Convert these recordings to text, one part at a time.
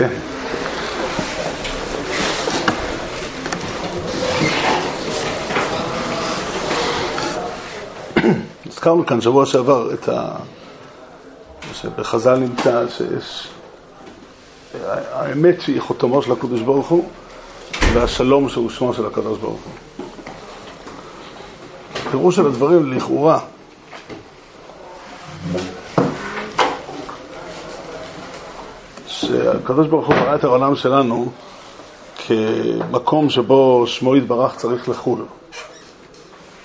כן. הזכרנו כאן שבוע שעבר את ה... שבחז"ל נמצא שיש... האמת שהיא חותמו של הקדוש ברוך הוא והשלום שהוא שמו של הקדוש ברוך הוא. פירוש של הדברים לכאורה שהקדוש ברוך הוא ברא את העולם שלנו כמקום שבו שמו יתברך צריך לחול.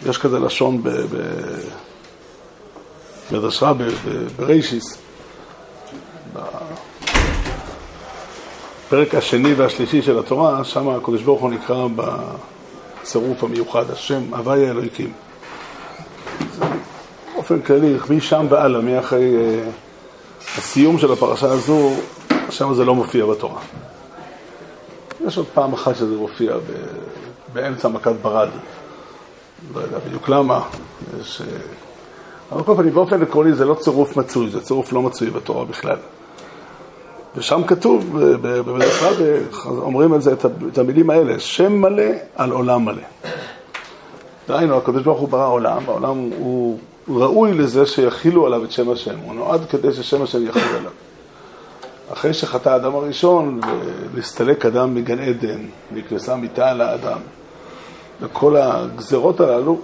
יש כזה לשון במדרשה בריישיס, בפרק השני והשלישי של התורה, שם הקדוש ברוך הוא נקרא בצירוף המיוחד, השם הוויה אלוהיקים. באופן כללי, משם והלאה, מאחרי uh, הסיום של הפרשה הזו, שם זה לא מופיע בתורה. יש עוד פעם אחת שזה מופיע באמצע מכת ברד. לא יודע בדיוק למה. יש... אה, אבל כל פנים, באופן עקרוני זה לא צירוף מצוי, זה צירוף לא מצוי בתורה בכלל. ושם כתוב, בדרך כלל אומרים את זה, את המילים האלה, שם מלא על עולם מלא. דהיינו, הקדוש ברוך הוא ברא עולם, והעולם הוא ראוי לזה שיכילו עליו את שם השם, הוא נועד כדי ששם השם יכיל עליו. אחרי שחטא האדם הראשון, ונסתלק אדם מגן עדן, נכנסה מיטה על האדם, וכל הגזרות הללו,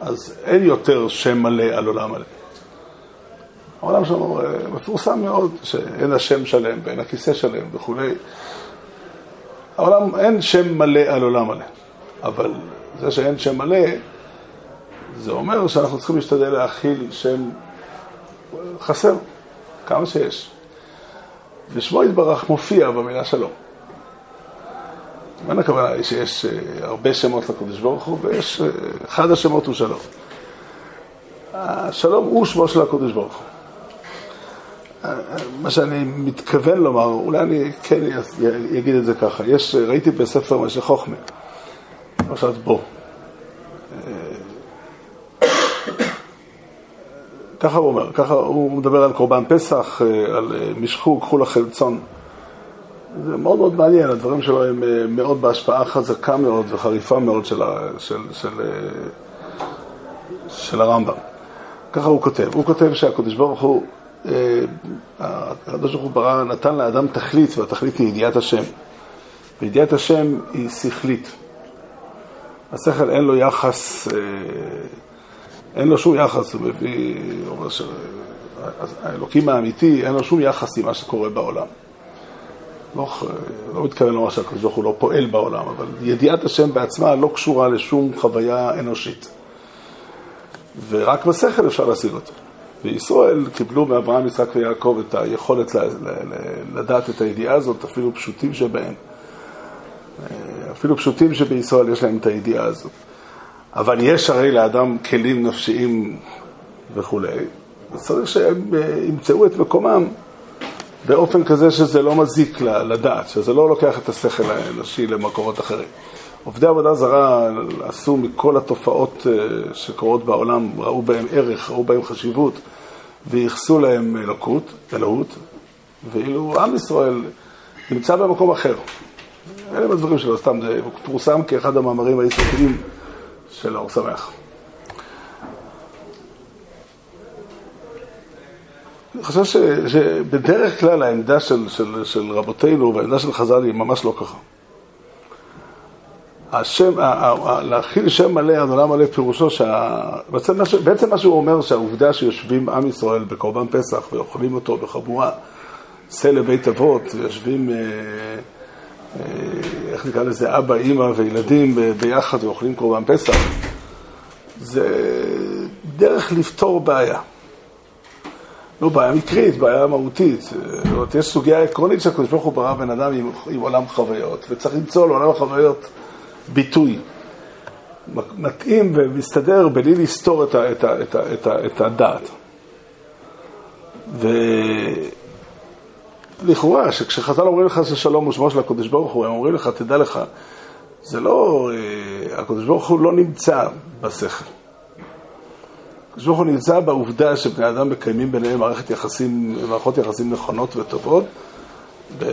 אז אין יותר שם מלא על עולם מלא. העולם שלנו אה, מפורסם מאוד, שאין השם שלם ואין הכיסא שלם וכולי. העולם, אין שם מלא על עולם מלא. אבל זה שאין שם מלא, זה אומר שאנחנו צריכים להשתדל להכיל שם חסר, כמה שיש. ושמו יתברך מופיע במילה שלום. ואין הכוונה היא שיש אה, הרבה שמות לקדוש ברוך הוא, ויש, אה, אחד השמות הוא שלום. השלום הוא שמו של הקדוש ברוך הוא. אה, מה שאני מתכוון לומר, אולי אני כן אגיד את זה ככה, יש, ראיתי בספר משה חוכמה, פרשת בו. ככה הוא אומר, ככה הוא מדבר על קורבן פסח, על משחו, קחו לכם צאן. זה מאוד מאוד מעניין, הדברים שלו הם אה, מאוד בהשפעה חזקה מאוד וחריפה מאוד של, של, של, אה, של הרמב"ם. ככה הוא כותב. הוא כותב שהקדוש ברוך הוא, אה, הקדוש ברוך הוא ברא, נתן לאדם תכלית, והתכלית היא ידיעת השם. וידיעת השם היא שכלית. השכל אין לו יחס, אין לו שום יחס, הוא מביא, הוא אומר שהאלוקים האמיתי, אין לו שום יחס עם מה שקורה בעולם. לא, לא מתכוון לומר שהקדוש ברוך הוא לא פועל בעולם, אבל ידיעת השם בעצמה לא קשורה לשום חוויה אנושית. ורק בשכל אפשר להשיג אותו. וישראל קיבלו מאברהם, יצחק ויעקב את היכולת לדעת את הידיעה הזאת, אפילו פשוטים שבהם. אפילו פשוטים שבישראל יש להם את הידיעה הזאת. אבל יש הרי לאדם כלים נפשיים וכולי, אז צריך שהם ימצאו את מקומם באופן כזה שזה לא מזיק לדעת, שזה לא לוקח את השכל האנושי למקורות אחרים. עובדי עבודה זרה עשו מכל התופעות אה, שקורות בעולם, ראו בהם ערך, ראו בהם חשיבות, וייחסו להם אלוקות, אלוהות, ואילו עם ישראל נמצא במקום אחר. אלה הדברים שלו, סתם, זה פורסם כאחד המאמרים היסודיים של האור שמח. אני חושב ש, שבדרך כלל העמדה של, של, של רבותינו והעמדה של חז"ל היא ממש לא ככה. השם, להכיל שם מלא עולם מלא פירושו שה... בעצם מה שהוא אומר שהעובדה שיושבים עם ישראל בקורבן פסח ואוכלים אותו בחבורה, שא לבית אבות, ויושבים, אה, איך נקרא לזה, אבא, אימא וילדים ביחד ואוכלים קורבן פסח, זה דרך לפתור בעיה. לא בעיה מקרית, בעיה מהותית. זאת אומרת, יש סוגיה עקרונית שהקדוש ברוך הוא ברא בן אדם עם, עם עולם חוויות, וצריך למצוא לעולם החוויות ביטוי. מתאים ומסתדר בלי לסתור את, ה, את, ה, את, ה, את, ה, את הדעת. ולכאורה, שכשחז"ל אומרים לך ששלום הוא שמו של הקדוש ברוך הוא, הם אומרים לך, תדע לך, זה לא, אה, הקדוש ברוך הוא לא נמצא בשכל. הקדוש ברוך הוא נמצא בעובדה שבני אדם מקיימים ביניהם מערכת יחסים, מערכות יחסים נכונות וטובות, ב...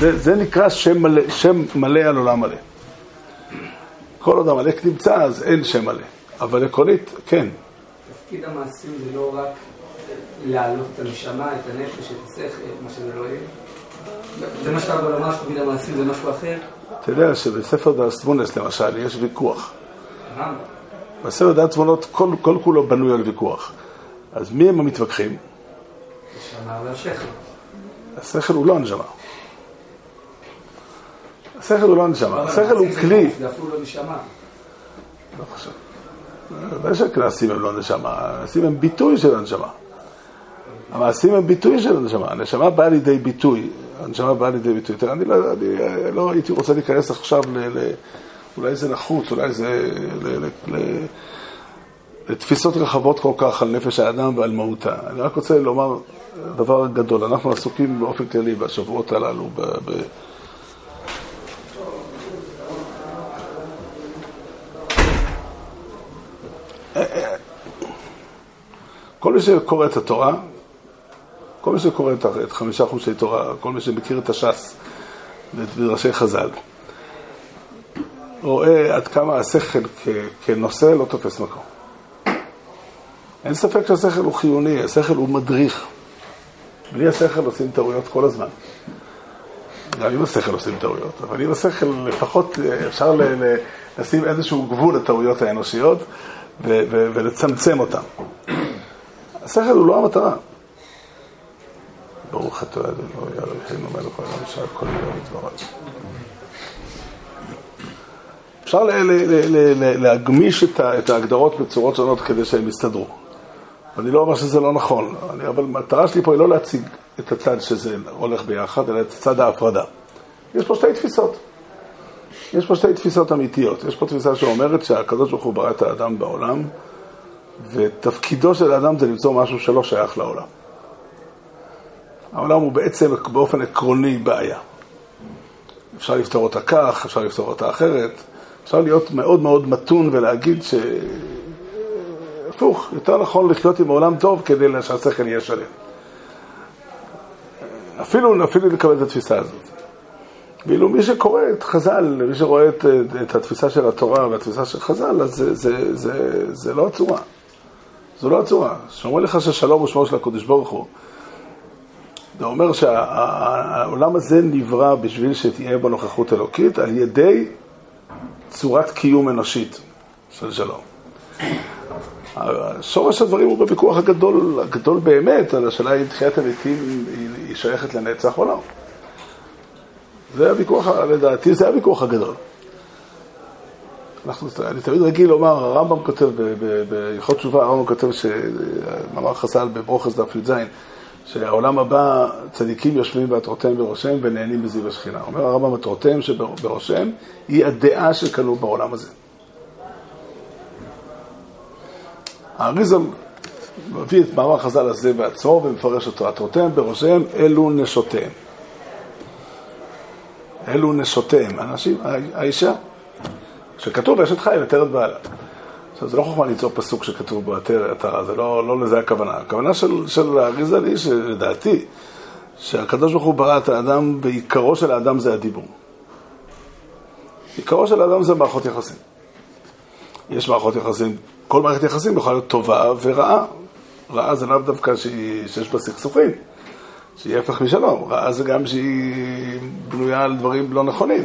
זה, זה נקרא שם מלא, שם מלא על עולם מלא. כל עוד עמלק נמצא, אז אין שם מלא. אבל עקרונית, כן. תפקיד המעשים זה לא רק להעלות את הנשמה, את הנפש, את השכל, מה שזה לא יהיה. זה מה שאתה לומר שתפקיד המעשים זה משהו אחר? אתה יודע שבספר דאס תבונס למשל יש ויכוח. בספר דאס תבונות כל, כל כולו בנוי על ויכוח. אז מי הם המתווכחים? נשמה והשכל. השכל הוא לא הנשמה. השכל הוא לא הנשמה, השכל הוא כלי. זה אפילו לא נשמה. לא חושב. ודאי שהכנסים הם לא נשמה, הכנסים הם ביטוי של הנשמה. המעשים הם ביטוי של הנשמה, הנשמה באה לידי ביטוי, הנשמה באה לידי ביטוי. תראה, אני לא, אני לא הייתי רוצה להיכנס עכשיו ל... ל אולי זה נחוץ, אולי זה ל, ל, ל, לתפיסות רחבות כל כך על נפש האדם ועל מהותה. אני רק רוצה לומר דבר גדול, אנחנו עסוקים באופן כללי בשבועות הללו, ב, ב, כל מי שקורא את התורה, כל מי שקורא את, את חמישה חומשי תורה, כל מי שמכיר את הש"ס ואת מדרשי חז"ל, רואה עד כמה השכל כ, כנושא לא תופס מקום. אין ספק שהשכל הוא חיוני, השכל הוא מדריך. בלי השכל עושים טעויות כל הזמן. גם עם השכל עושים טעויות, אבל עם השכל לפחות אפשר ל, ל, לשים איזשהו גבול לטעויות האנושיות ו, ו, ולצמצם אותן. השכל הוא לא המטרה. ברוך אתה אדוני, אלוהינו מלך העולם שעל כל יום ידברו. אפשר להגמיש את ההגדרות בצורות שונות כדי שהם יסתדרו. אני לא אומר שזה לא נכון, אני, אבל המטרה שלי פה היא לא להציג את הצד שזה הולך ביחד, אלא את צד ההפרדה. יש פה שתי תפיסות. יש פה שתי תפיסות אמיתיות. יש פה תפיסה שאומרת שהקדוש ברוך הוא ברא את האדם בעולם, ותפקידו של האדם זה למצוא משהו שלא שייך לעולם. העולם הוא בעצם באופן עקרוני בעיה. אפשר לפתור אותה כך, אפשר לפתור אותה אחרת. אפשר להיות מאוד מאוד מתון ולהגיד ש... הפוך, יותר נכון לחיות עם העולם טוב כדי שהשכל יהיה שלם. אפילו, אפילו לקבל את התפיסה הזאת. ואילו מי שקורא את חז"ל, מי שרואה את, את התפיסה של התורה והתפיסה של חז"ל, אז זה, זה, זה, זה לא הצורה. זו לא הצורה. שאומרים לך ששלום הוא שמו של הקדוש ברוך הוא. זה אומר שהעולם הזה נברא בשביל שתהיה בו נוכחות אלוקית על ידי צורת קיום אנושית של שלום. שורש הדברים הוא בוויכוח הגדול, הגדול באמת, על השאלה אם תחיית המתים היא שייכת לנצח או לא. זה הוויכוח, לדעתי זה הוויכוח הגדול. אנחנו, אני תמיד רגיל לומר, הרמב"ם כותב, בהלכות תשובה, הרמב"ם כותב, מאמר חסל בברוכס דף י"ז, שהעולם הבא, צדיקים יושבים ועטרותיהם בראשיהם ונהנים בזיו השכינה. אומר הרמב"ם, עטרותיהם שבראשיהם היא הדעה שקנו בעולם הזה. האריזל מביא את מאמר חז"ל הזה בעצמו ומפרש אותו, עטרותיהם בראשיהם אלו נשותיהם. אלו נשותיהם, האנשים, האישה. שכתוב אשת חי ותרת בעלה. עכשיו, זה לא חוכמה ליצור פסוק שכתוב בו עטרה, זה לא, לא לזה הכוונה. הכוונה של, של האריזה לי, שלדעתי, שהקדוש ברוך הוא ברא את האדם, ועיקרו של האדם זה הדיבור. עיקרו של האדם זה מערכות יחסים. יש מערכות יחסים, כל מערכת יחסים יכולה להיות טובה ורעה. רעה זה לאו דווקא שיש בה סכסוכים, שהיא הפך משלום. רעה זה גם שהיא בנויה על דברים לא נכונים.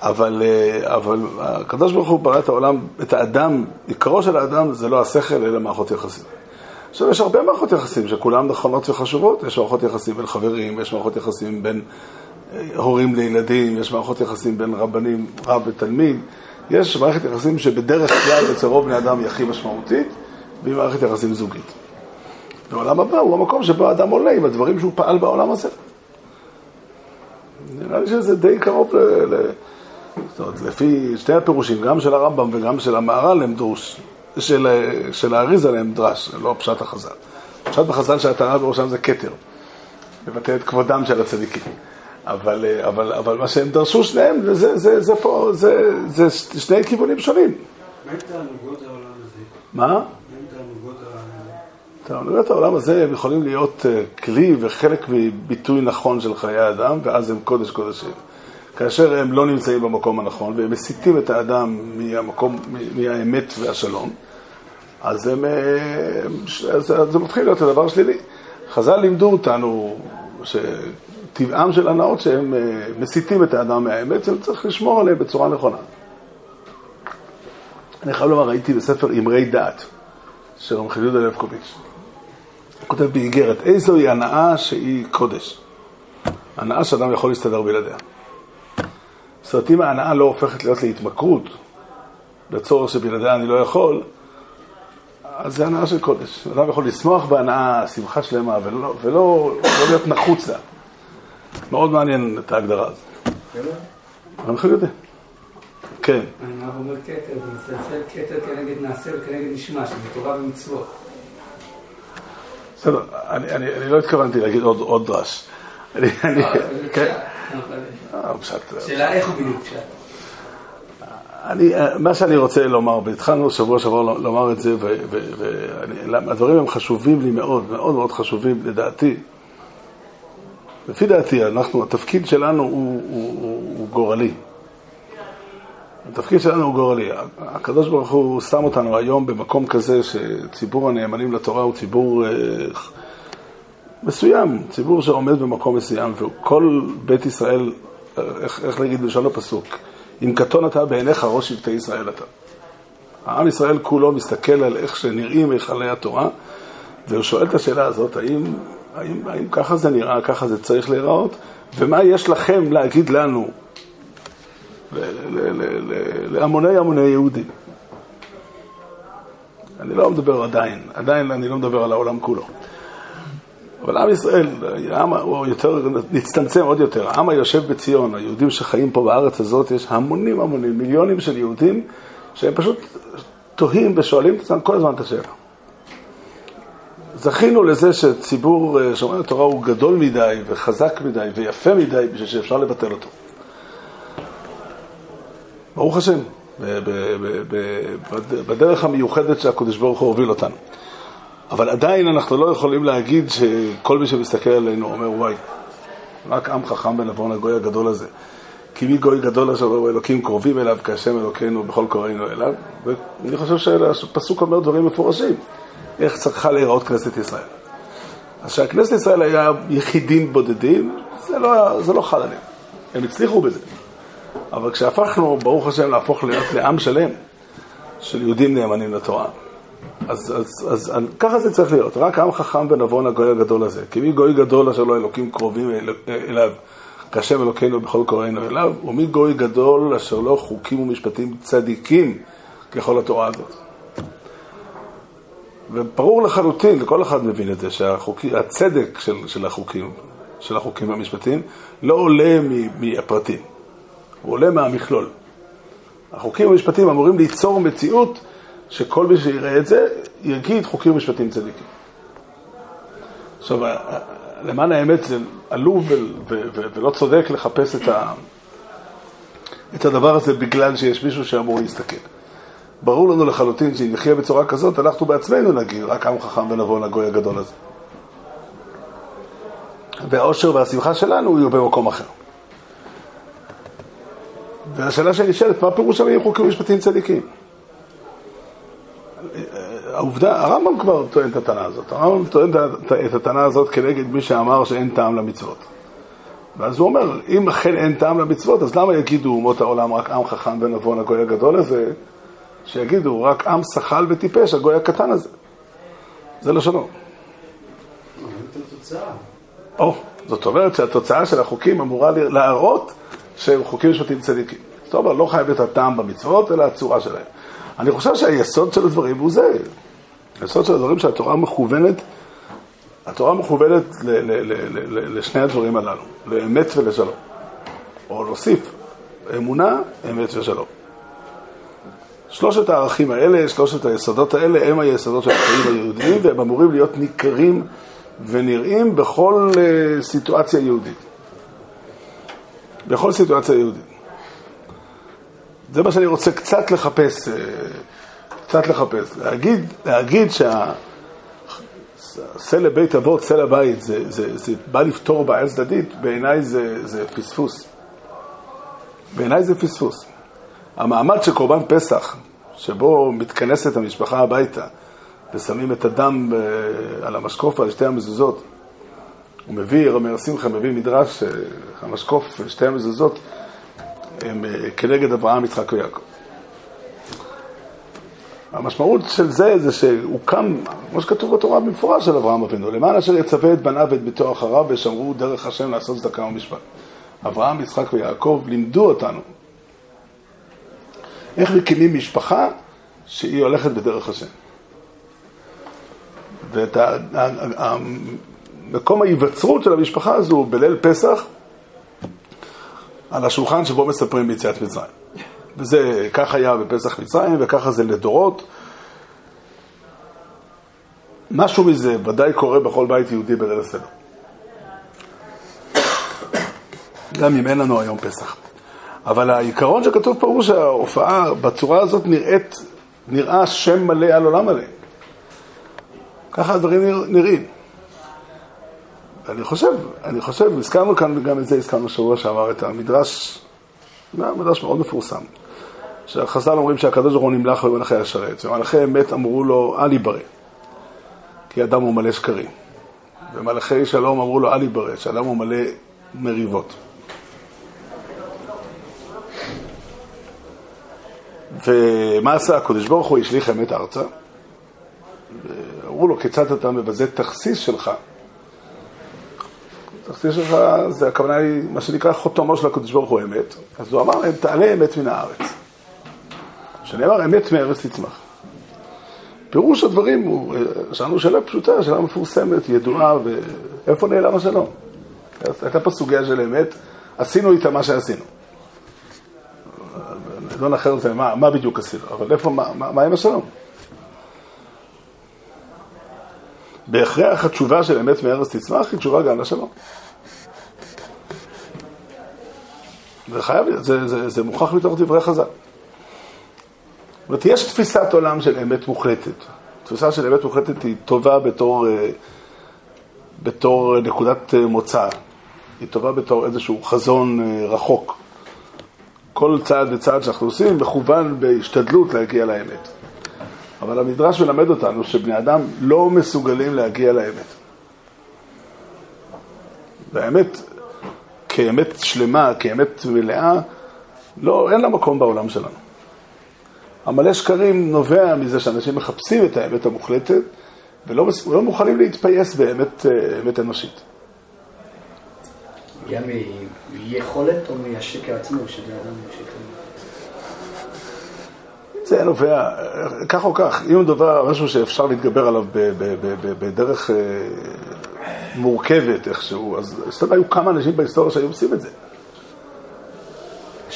אבל, אה, אבל הקדוש ברוך הוא ברא את העולם, את האדם, עיקרו של האדם זה לא השכל, אלא מערכות יחסים. עכשיו, יש הרבה מערכות יחסים שכולן נכונות וחשובות. יש מערכות יחסים בין חברים, יש מערכות יחסים בין אה, הורים לילדים, יש מערכות יחסים בין רבנים, רב ותלמיד. יש מערכת יחסים שבדרך כלל אצל רוב בני אדם היא הכי משמעותית, והיא מערכת יחסים זוגית. העולם הבא הוא המקום שבו האדם עולה עם הדברים שהוא פעל בעולם הזה. נראה לי שזה די קרוב ל... ל... זאת אומרת, לפי שתי הפירושים, גם של הרמב"ם וגם של המהר"ל הם דרוש, של, של האריזה להם דרש, לא פשט החז"ל. פשט בחז"ל שהטהרה בראשם זה כתר, מבטא את כבודם של הצדיקים. אבל, אבל, אבל מה שהם דרשו שניהם, זה, זה, זה, זה פה, זה, זה שני כיוונים שונים. מה תענוגות הזה? העולם הזה הם יכולים להיות אה, כלי וחלק מביטוי נכון של חיי האדם, ואז הם קודש קודשים. כאשר הם לא נמצאים במקום הנכון, והם מסיטים את האדם מהמקום, מהאמת והשלום, אז הם, אה, אז זה מתחיל להיות הדבר שלילי. חז"ל לימדו אותנו שטבעם של הנאות שהם אה, מסיטים את האדם מהאמת, וצריך לשמור עליהם בצורה נכונה. אני חייב לומר, ראיתי בספר אמרי דעת של רמח"ל יהודה לבקוביץ'. הוא כותב באיגרת, איזוהי הנאה שהיא קודש. הנאה שאדם יכול להסתדר בלעדיה. זאת אומרת, אם ההנאה לא הופכת להיות להתמכרות, לצורך שבלעדיה אני לא יכול, אז זה הנאה של קודש. אדם יכול לשמוח בהנאה, שמחה שלמה, ולא, ולא לא להיות נחוץ לה. מאוד מעניין את ההגדרה הזאת. אני לא יודע. כן. אני אומר כתר, זה מסלסל כתר כנגד נעשה וכנגד נשמע, שזה תורה ומצוות. בסדר, אני, אני, אני לא התכוונתי להגיד עוד, עוד דרש. אני, אני, אה, כן. אה. שאלה איך הוא בדיוק. אני, מה שאני רוצה לומר, והתחלנו שבוע שעבר לומר את זה, והדברים הם חשובים לי מאוד, מאוד מאוד חשובים לדעתי. לפי דעתי, אנחנו, התפקיד שלנו הוא, הוא, הוא, הוא גורלי. התפקיד שלנו הוא גורלי. הקדוש ברוך הוא שם אותנו היום במקום כזה שציבור הנאמנים לתורה הוא ציבור אה, מסוים, ציבור שעומד במקום מסוים, וכל בית ישראל, איך, איך להגיד בלשון הפסוק, אם קטון אתה בעיניך ראש שבטי ישראל אתה. העם ישראל כולו מסתכל על איך שנראים היכלי התורה, והוא שואל את השאלה הזאת, האם, האם, האם ככה זה נראה, ככה זה צריך להיראות, ומה יש לכם להגיד לנו להמוני המוני יהודים. אני לא מדבר עדיין, עדיין אני לא מדבר על העולם כולו. אבל עם ישראל, העם, הוא יותר, נצטמצם עוד יותר. העם היושב בציון, היהודים שחיים פה בארץ הזאת, יש המונים המונים, מיליונים של יהודים, שהם פשוט תוהים ושואלים את עצמם כל הזמן את השאלה. זכינו לזה שציבור אה, שומרי התורה הוא גדול מדי וחזק מדי ויפה מדי בשביל שאפשר לבטל אותו. ברוך השם, בדרך המיוחדת שהקדוש ברוך הוא הוביל אותנו. אבל עדיין אנחנו לא יכולים להגיד שכל מי שמסתכל עלינו אומר וואי, רק עם חכם בנבון הגוי הגדול הזה. כי מי גוי גדול אשר לא אלוקים קרובים אליו כהשם אלוקינו בכל קוראינו אליו. ואני חושב שהפסוק אומר דברים מפורשים, איך צריכה להיראות כנסת ישראל. אז כשהכנסת ישראל היה יחידים בודדים, זה לא, זה לא חל עליהם. הם הצליחו בזה. אבל כשהפכנו, ברוך השם, להפוך להיות לעם שלם של יהודים נאמנים לתורה, אז, אז, אז, אז ככה זה צריך להיות, רק עם חכם ונבון הגוי הגדול הזה. כי מי גוי גדול אשר לא אלוקים קרובים אל, אליו, כשם אלוקינו בכל קוראינו אליו, ומי גוי גדול אשר לא חוקים ומשפטים צדיקים ככל התורה הזאת. וברור לחלוטין, לכל אחד מבין את זה, שהצדק של, של החוקים, של החוקים והמשפטים, לא עולה מהפרטים. הוא עולה מהמכלול. החוקים המשפטיים אמורים ליצור מציאות שכל מי שיראה את זה יגיד חוקים ומשפטים צדיקים. עכשיו, למען האמת זה עלוב ולא צודק לחפש את, ה, את הדבר הזה בגלל שיש מישהו שאמור להסתכל. ברור לנו לחלוטין שאם נחיה בצורה כזאת, אנחנו בעצמנו נגיד, רק עם חכם ונבוא לגוי הגדול הזה. והאושר והשמחה שלנו יהיו במקום אחר. והשאלה שנשאלת, מה פירוש המילים חוקים משפטיים צדיקים? העובדה, הרמב"ם כבר טוען את הטענה הזאת. הרמב"ם טוען את הטענה הזאת כנגד מי שאמר שאין טעם למצוות. ואז הוא אומר, אם אכן אין טעם למצוות, אז למה יגידו אומות העולם רק עם חכם ונבון הגוי הגדול הזה, שיגידו רק עם שחל וטיפש הגוי הקטן הזה. זה לשונו. או, זאת אומרת שהתוצאה של החוקים אמורה להראות שהם חוקים משפטיים צדיקים. זאת אומרת, לא חייב את הטעם במצוות, אלא הצורה שלהם. אני חושב שהיסוד של הדברים הוא זה. היסוד של הדברים שהתורה מכוונת, התורה מכוונת ל- ל- ל- לשני הדברים הללו, לאמת ולשלום. או להוסיף, אמונה, אמת ושלום. שלושת הערכים האלה, שלושת היסודות האלה, הם היסודות של החיים היהודיים, והם אמורים להיות ניכרים ונראים בכל uh, סיטואציה יהודית. בכל סיטואציה יהודית. זה מה שאני רוצה קצת לחפש, אה, קצת לחפש. להגיד, להגיד סלע בית אבות, סלע בית, זה, זה, זה בא לפתור בעיה צדדית, בעיניי זה, זה פספוס. בעיניי זה פספוס. המעמד של קורבן פסח, שבו מתכנסת המשפחה הביתה ושמים את הדם אה, על המשקוף על שתי המזוזות, הוא מביא, רמר שמחה מביא מדרש, אה, המשקוף, שתי המזוזות, הם אה, כנגד אברהם, יצחק ויעקב. המשמעות של זה, זה שהוא קם, כמו שכתוב בתורה במפורש על אברהם אבינו, למען אשר יצווה את בניו ואת ביתו אחריו ושמרו דרך השם לעשות צדקה ומשפט. אברהם, יצחק ויעקב לימדו אותנו איך מקימים משפחה שהיא הולכת בדרך השם. ואת מקום ההיווצרות של המשפחה הזו בליל פסח, על השולחן שבו מספרים ביציאת מצרים. וזה, כך היה בפסח מצרים, וככה זה לדורות. משהו מזה ודאי קורה בכל בית יהודי בליל הסדר. גם אם אין לנו היום פסח. אבל העיקרון שכתוב פה הוא שההופעה בצורה הזאת נראית, נראה שם מלא על עולם מלא. ככה הדברים נראים. אני חושב, אני חושב, הזכרנו כאן גם את זה, הזכרנו שבוע שעבר את המדרש, מדרש מאוד מפורסם, שהחז"ל אומרים שהקדוש ברוך הוא נמלך במלאכי השרת, ומלאכי אמת אמרו לו אל יברא, כי אדם הוא מלא שקרים, ומלאכי שלום אמרו לו אל יברא, שאדם הוא מלא מריבות. ומה עשה הקדוש ברוך הוא? השליך אמת ארצה. אמרו לו, כיצד אתה מבזה תכסיס שלך? תכסיס שלך, זה הכוונה היא, מה שנקרא חותמו של הקדוש ברוך הוא אמת. אז הוא אמר להם, תעלה אמת מן הארץ. כשנאמר אמת מארץ תצמח. פירוש הדברים הוא, שאלנו שאלה פשוטה, שאלה מפורסמת, ידועה, ואיפה נעלם השלום? הייתה פה סוגיה של אמת, עשינו איתה מה שעשינו. חידון אחר זה מה, מה בדיוק עשינו, אבל איפה, מה, מה, מה עם השלום? בהכרח התשובה של אמת מארץ תצמח היא תשובה גם לשלום. זה חייב להיות, זה, זה, זה מוכרח מתוך דברי חז"ל. אומרת, יש תפיסת עולם של אמת מוחלטת. תפיסה של אמת מוחלטת היא טובה בתור, אה, בתור נקודת אה, מוצא. היא טובה בתור איזשהו חזון אה, רחוק. כל צעד וצעד שאנחנו עושים מכוון בהשתדלות להגיע לאמת. אבל המדרש מלמד אותנו שבני אדם לא מסוגלים להגיע לאמת. והאמת, כאמת שלמה, כאמת מלאה, לא, אין לה מקום בעולם שלנו. המלא שקרים נובע מזה שאנשים מחפשים את האמת המוחלטת ולא לא מוכנים להתפייס באמת אמת אנושית. גם מיכולת או מהשקר עצמו, שזה אדם שקר? זה נובע, כך או כך, אם מדובר על משהו שאפשר להתגבר עליו בדרך אה, מורכבת איכשהו, אז סתם היו כמה אנשים בהיסטוריה שהיו עושים את זה.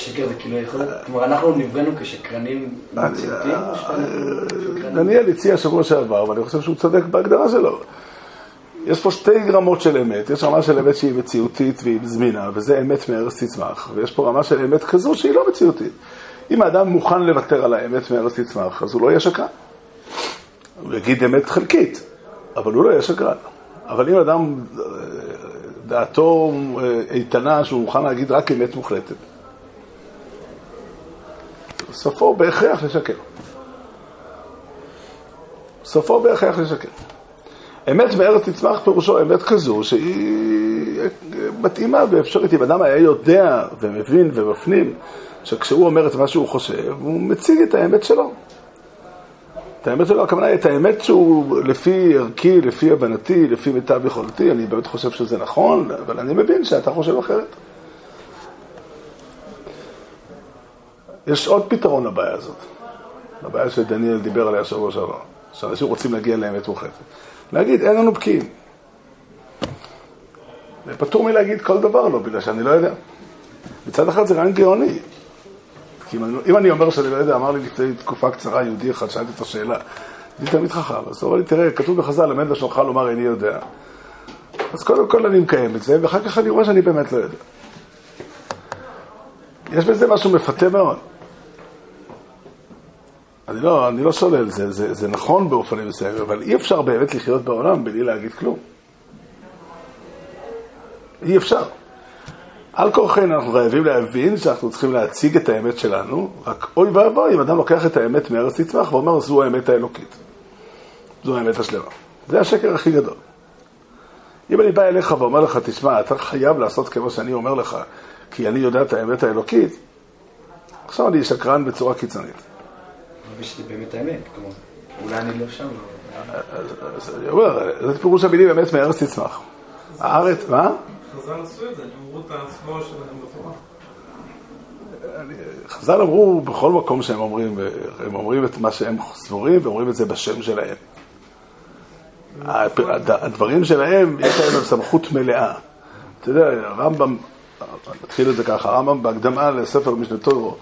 שקר זה כאילו יכול להיות, כלומר אנחנו נבראנו כשקרנים מציאותיים? אה, דניאל הציע שבוע שעבר, ואני חושב שהוא צודק בהגדרה שלו. יש פה שתי רמות של אמת, יש רמה של אמת שהיא מציאותית והיא זמינה, וזה אמת מארץ תצמח, ויש פה רמה של אמת כזו שהיא לא מציאותית. אם האדם מוכן לוותר על האמת מארץ תצמח, אז הוא לא יהיה שקרן. הוא יגיד אמת חלקית, אבל הוא לא יהיה שקרן. אבל אם אדם, דעתו איתנה שהוא מוכן להגיד רק אמת מוחלטת, סופו בהכרח לשקר. סופו בהכרח לשקר. אמת מארץ תצמח פירושו אמת כזו שהיא מתאימה ואפשרית. אם אדם היה יודע ומבין ומפנים שכשהוא אומר את מה שהוא חושב, הוא מציג את האמת שלו. את האמת שלו, הכוונה היא את האמת שהוא לפי ערכי, לפי הבנתי, לפי מיטב יכולתי, אני באמת חושב שזה נכון, אבל אני מבין שאתה חושב אחרת. יש עוד פתרון לבעיה הזאת, לבעיה שדניאל דיבר עליה שבוע שעבר, שאנשים רוצים להגיע לאמת מוחלטת. להגיד, אין לנו בקיאים. פטור מלהגיד כל דבר לא, בגלל שאני לא יודע. מצד אחד זה רעיון גאוני. כי אם, אם אני אומר שאני לא יודע, אמר לי לפני תקופה קצרה יהודי אחד, שאלתי את השאלה, אני תלמיד חכם, אז הוא אמר לי, תראה, כתוב בחז"ל, למד לשונך לומר איני יודע. אז קודם כל אני מקיים את זה, ואחר כך אני רואה שאני באמת לא יודע. יש בזה משהו מפתה מאוד. אני לא, אני לא שולל, זה, זה, זה נכון באופנים מסוימים, אבל אי אפשר באמת לחיות בעולם בלי להגיד כלום. אי אפשר. על כורחנו אנחנו חייבים להבין שאנחנו צריכים להציג את האמת שלנו, רק אוי ואבוי אם אדם לוקח את האמת מארץ תצמח ואומר זו האמת האלוקית. זו האמת השלמה. זה השקר הכי גדול. אם אני בא אליך ואומר לך, תשמע, אתה חייב לעשות כמו שאני אומר לך, כי אני יודע את האמת האלוקית, עכשיו אני שקרן בצורה קיצונית. ושזה באמת האמת, כלומר, אולי אני לא שם. אז אני אומר, זה פירוש המילים אמת מארץ תצמח. הארץ, מה? חז"ל עשו את זה, אמרו את הסבורה שלהם בתורה. חז"ל אמרו בכל מקום שהם אומרים, הם אומרים את מה שהם סבורים ואומרים את זה בשם שלהם. הד- הדברים שלהם, יש להם סמכות מלאה. אתה יודע, הרמב"ם, נתחיל את זה ככה, הרמב"ם בהקדמה לספר משנתו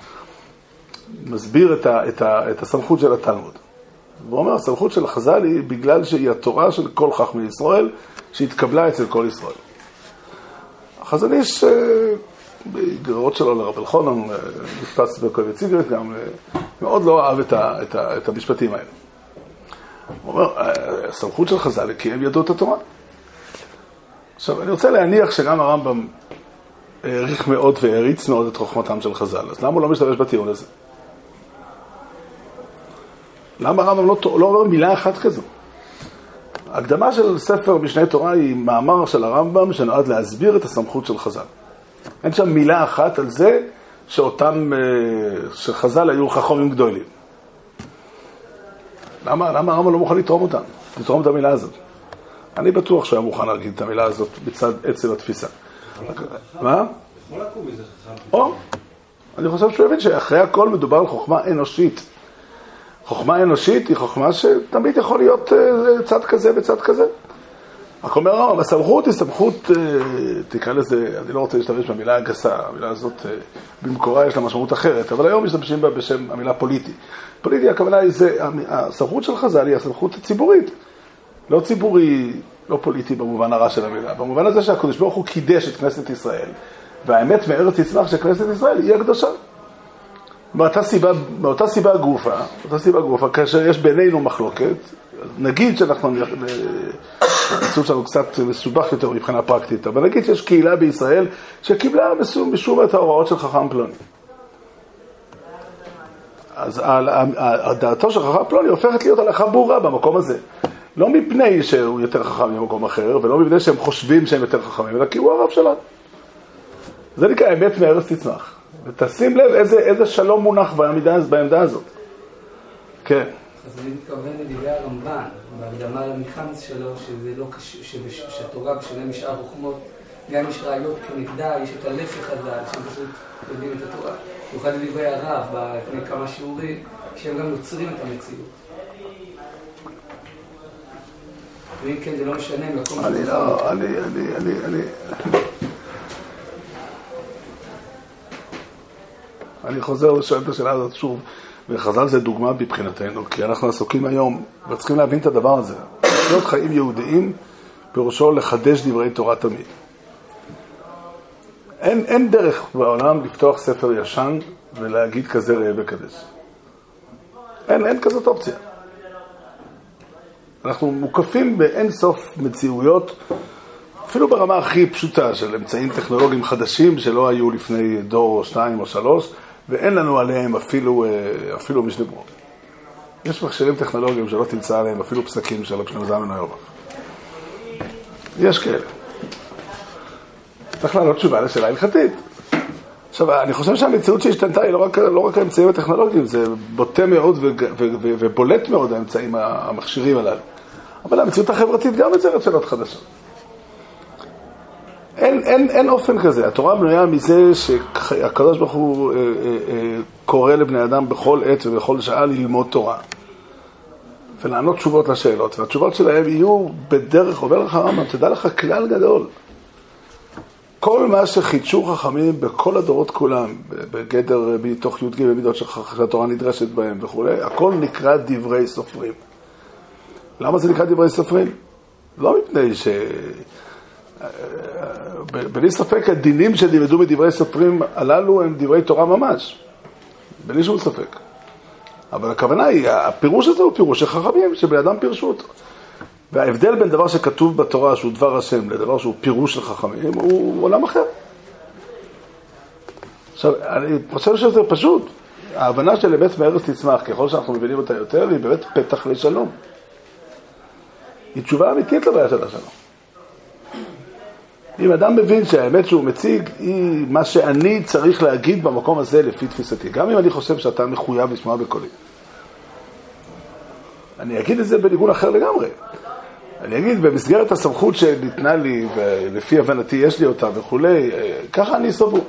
מסביר את, ה, את, ה, את הסמכות של התלמוד. הוא אומר, הסמכות של חז"ל היא בגלל שהיא התורה של כל חכמי ישראל, שהתקבלה אצל כל ישראל. החזון איש, אה, בגררות שלו לרב אלחונן, אה, נתפס בקובץ איגרט, גם אה, מאוד לא אהב את, ה, את, ה, את המשפטים האלה. הוא אומר, הסמכות של חז"ל היא כי הם ידעו את התורה. עכשיו, אני רוצה להניח שגם הרמב"ם העריך מאוד והעריץ מאוד את חוכמתם של חז"ל, אז למה הוא לא משתמש בטיעון הזה? למה הרמב"ם לא, לא אומר מילה אחת כזו? הקדמה של ספר משנה תורה היא מאמר של הרמב"ם שנועד להסביר את הסמכות של חז"ל. אין שם מילה אחת על זה שאותם, אה, שחז"ל היו חכמים גדולים. למה, למה הרמב"ם לא מוכן לתרום אותם? לתרום את המילה הזאת. אני בטוח שהוא היה מוכן להגיד את המילה הזאת בצד עצם התפיסה. מה? או, אני חושב שהוא הבין שאחרי הכל מדובר על חוכמה אנושית. חוכמה אנושית היא חוכמה שתמיד יכול להיות אה, צד כזה וצד כזה. רק אומר הרמב"ם, הסמכות היא סמכות, אה, תקרא לזה, אני לא רוצה להשתמש במילה הגסה, המילה הזאת אה, במקורה יש לה משמעות אחרת, אבל היום משתמשים בה בשם המילה פוליטי. פוליטי הכוונה היא, זה, הסמכות של חז"ל היא הסמכות הציבורית. לא ציבורי, לא פוליטי במובן הרע של המילה, במובן הזה שהקדוש ברוך הוא קידש את כנסת ישראל, והאמת מארץ יצמח של כנסת ישראל היא הקדושה. מאותה סיבה, מאותה סיבה גופה, מאותה סיבה גופה, כאשר יש בינינו מחלוקת, נגיד שאנחנו, הציוד שלנו קצת מסובך יותר מבחינה פרקטית, אבל נגיד שיש קהילה בישראל שקיבלה משום, את ההוראות של חכם פלוני. אז דעתו של חכם פלוני הופכת להיות הלכה ברורה במקום הזה. לא מפני שהוא יותר חכם ממקום אחר, ולא מפני שהם חושבים שהם יותר חכמים, אלא כי הוא הרב שלנו. זה נקרא אמת מארץ תצמח. ותשים לב איזה, איזה שלום מונח בעמדה, בעמדה הזאת. כן. אז אני מתכוון לדברי הרמב"ן, בהקדמה למחנץ שלו, שזה לא קשור, שהתורה בשונה משאר חוכמות, גם יש ראיות כנגדה, יש את הלך חז"ל, שהם פשוט יודעים את התורה. במיוחד לדברי הרב, לפני כמה שיעורים, שהם גם יוצרים את המציאות. ואם כן, זה לא משנה, מקום אני לא, אני, אני, אני, אני... אני חוזר ושואל את השאלה הזאת שוב, וחז"ל זה דוגמה מבחינתנו, כי אנחנו עסוקים היום, וצריכים להבין את הדבר הזה. לחיות חיים יהודיים, פירושו לחדש דברי תורה תמיד. אין, אין דרך בעולם לפתוח ספר ישן ולהגיד כזה ראה וקדש. אין, אין כזאת אופציה. אנחנו מוקפים באין סוף מציאויות, אפילו ברמה הכי פשוטה של אמצעים טכנולוגיים חדשים שלא היו לפני דור או שניים או שלוש, ואין לנו עליהם אפילו, אה, אפילו משנה ברור. יש מכשירים טכנולוגיים שלא תמצא עליהם אפילו פסקים של רב שלמה זלמן אוירבך. יש כאלה. צריך לענות תשובה לשאלה הלכתית. עכשיו, אני חושב שהמציאות שהשתנתה היא לא רק, לא רק האמצעים הטכנולוגיים, זה בוטה מאוד ו, ו, ו, ובולט מאוד האמצעים המכשירים הללו. אבל המציאות החברתית גם יוצרת שאלות חדשות. אין, אין, אין אופן כזה, התורה בנויה מזה שהקדוש ברוך הוא אה, אה, אה, קורא לבני אדם בכל עת ובכל שעה ללמוד תורה. ולענות תשובות לשאלות, והתשובות שלהם יהיו בדרך, אומר לך הרמב"ם, תדע לך כלל גדול. כל מה שחידשו חכמים בכל הדורות כולם, בגדר מתוך י"ג מידות שהתורה נדרשת בהם וכולי, הכל נקרא דברי סופרים. למה זה נקרא דברי סופרים? לא מפני ש... בלי ספק הדינים שנלמדו מדברי סופרים הללו הם דברי תורה ממש, בלי שום ספק. אבל הכוונה היא, הפירוש הזה הוא פירוש של חכמים, שבני אדם פירשו אותו. וההבדל בין דבר שכתוב בתורה שהוא דבר השם לדבר שהוא פירוש של חכמים הוא עולם אחר. עכשיו, אני חושב שזה פשוט. ההבנה של אמת מארץ תצמח, ככל שאנחנו מבינים אותה יותר, היא באמת פתח לשלום. היא תשובה אמיתית לבעיה של השלום. אם אדם מבין שהאמת שהוא מציג היא מה שאני צריך להגיד במקום הזה לפי תפיסתי, גם אם אני חושב שאתה מחויב לשמוע בקולי. אני אגיד את זה בניגון אחר לגמרי. אני אגיד, במסגרת הסמכות שניתנה לי, ולפי הבנתי יש לי אותה וכולי, ככה אני סבור.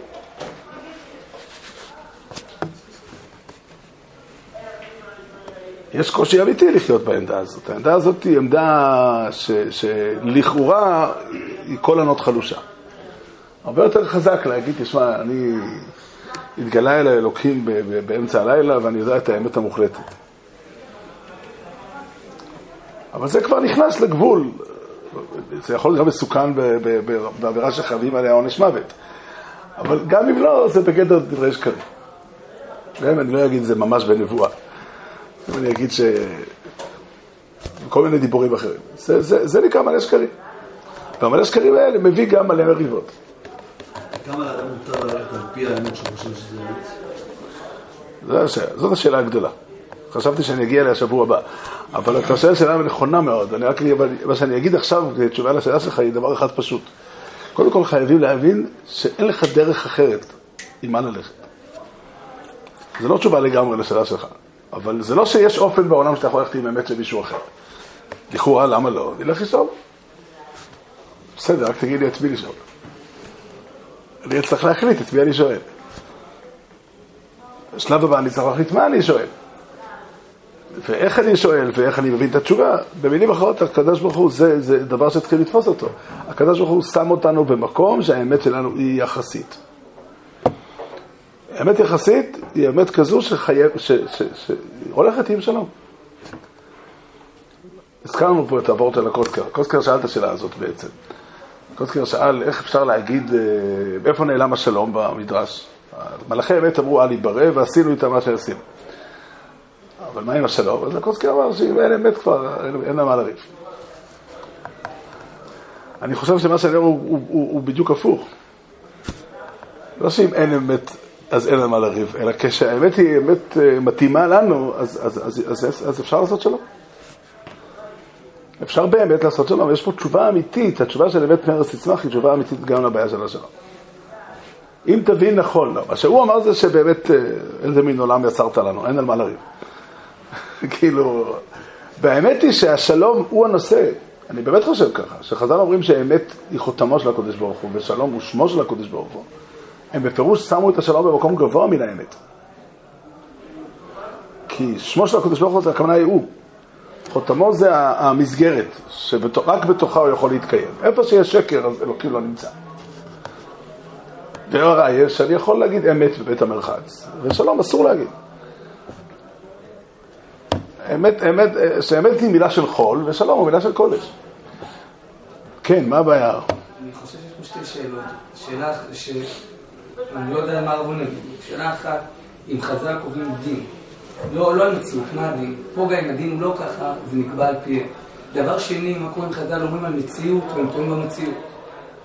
יש קושי אמיתי לחיות בעמדה הזאת. העמדה הזאת היא עמדה ש, שלכאורה היא כל ענות חלושה. הרבה יותר חזק להגיד, תשמע, אני, התגלה אל האלוקים באמצע הלילה ואני יודע את האמת המוחלטת. אבל זה כבר נכנס לגבול. זה יכול להיות גם מסוכן בעבירה שחייבים עליה עונש מוות. אבל גם אם לא, זה בגדר דברי שקרים. גם אם אני לא אגיד זה ממש בנבואה. אם אני אגיד ש... כל מיני דיבורים אחרים. זה, זה, זה נקרא מלא שקרים. והמלא שקרים האלה מביא גם מלא מריבות. כמה לאדם מותר ללכת על פי האמת שהוא חושב שזה אמת? זאת השאלה הגדולה. חשבתי שאני אגיע אליה שבוע הבא. אבל אתה שואל שאלה נכונה מאוד. אני רק, מה שאני אגיד עכשיו, כתשובה לשאלה שלך, היא דבר אחד פשוט. קודם כל חייבים להבין שאין לך דרך אחרת עם מה ללכת. זו לא תשובה לגמרי לשאלה שלך. אבל זה לא שיש אופן בעולם שאתה יכול ללכת עם אמת למישהו אחר. לכאורה, למה לא? נלך לשאול. בסדר, רק תגיד לי את מי לשאול. אני אצטרך להחליט את מי אני שואל. בשלב הבא אני צריך להחליט מה אני שואל. ואיך אני שואל, ואיך אני מבין את התשובה. במילים אחרות, הקדוש ברוך הוא, זה, זה דבר שצריכים לתפוס אותו. הקדוש ברוך הוא שם אותנו במקום שהאמת שלנו היא יחסית. אמת יחסית היא אמת כזו שחייב, שהולכת עם שלום. הזכרנו פה את הוורט של הקוסקר. קוסקר שאל את השאלה הזאת בעצם. קוסקר שאל איך אפשר להגיד, באיפה נעלם השלום במדרש? מלאכי אמת אמרו אל יברא ועשינו איתם מה שעשינו. אבל מה עם השלום? אז הקוסקר אמר שאם אין אמת כבר, אין לה מה לריב. אני חושב שמה שאני אומר הוא, הוא, הוא, הוא בדיוק הפוך. לא שאם אין אמת אז אין על מה לריב, אלא כשהאמת היא אמת מתאימה לנו, אז, אז, אז, אז, אז, אפשר לעשות שלום. אפשר באמת לעשות שלום, יש פה תשובה אמיתית, התשובה של אמת מארץ תצמח היא תשובה אמיתית גם לבעיה של השלום. אם תבין נכון, לא, מה שהוא אמר זה שבאמת איזה מין עולם יצרת לנו, אין על מה לריב. כאילו, והאמת היא שהשלום הוא הנושא, אני באמת חושב ככה, שחז"ל אומרים שאמת היא חותמו של הקדוש ברוך הוא, ושלום הוא שמו של הקדוש ברוך הוא. הם בפירוש שמו את השלום במקום גבוה מן האמת. כי שמו של הקדוש ברוך הוא, הכוונה היא הוא. חותמו זה המסגרת, שרק בתוכה הוא יכול להתקיים. איפה שיש שקר, אז אלוקים לא נמצא. והראיה שאני יכול להגיד אמת בבית המרחץ, ושלום אסור להגיד. אמת, אמת, שאמת היא מילה של חול, ושלום הוא מילה של קודש. כן, מה הבעיה? אני חושב שיש פה שתי שאלות. שאלה ש... אני לא יודע מה הרב עונה. שאלה אחת, אם חז"ל קובעים דין, לא, לא על מציאות, מה הדין? פה גם אם הדין הוא לא ככה, זה נקבע על פיהם. דבר שני, מה קורה אם חז"ל אומרים על מציאות והם טועים במציאות?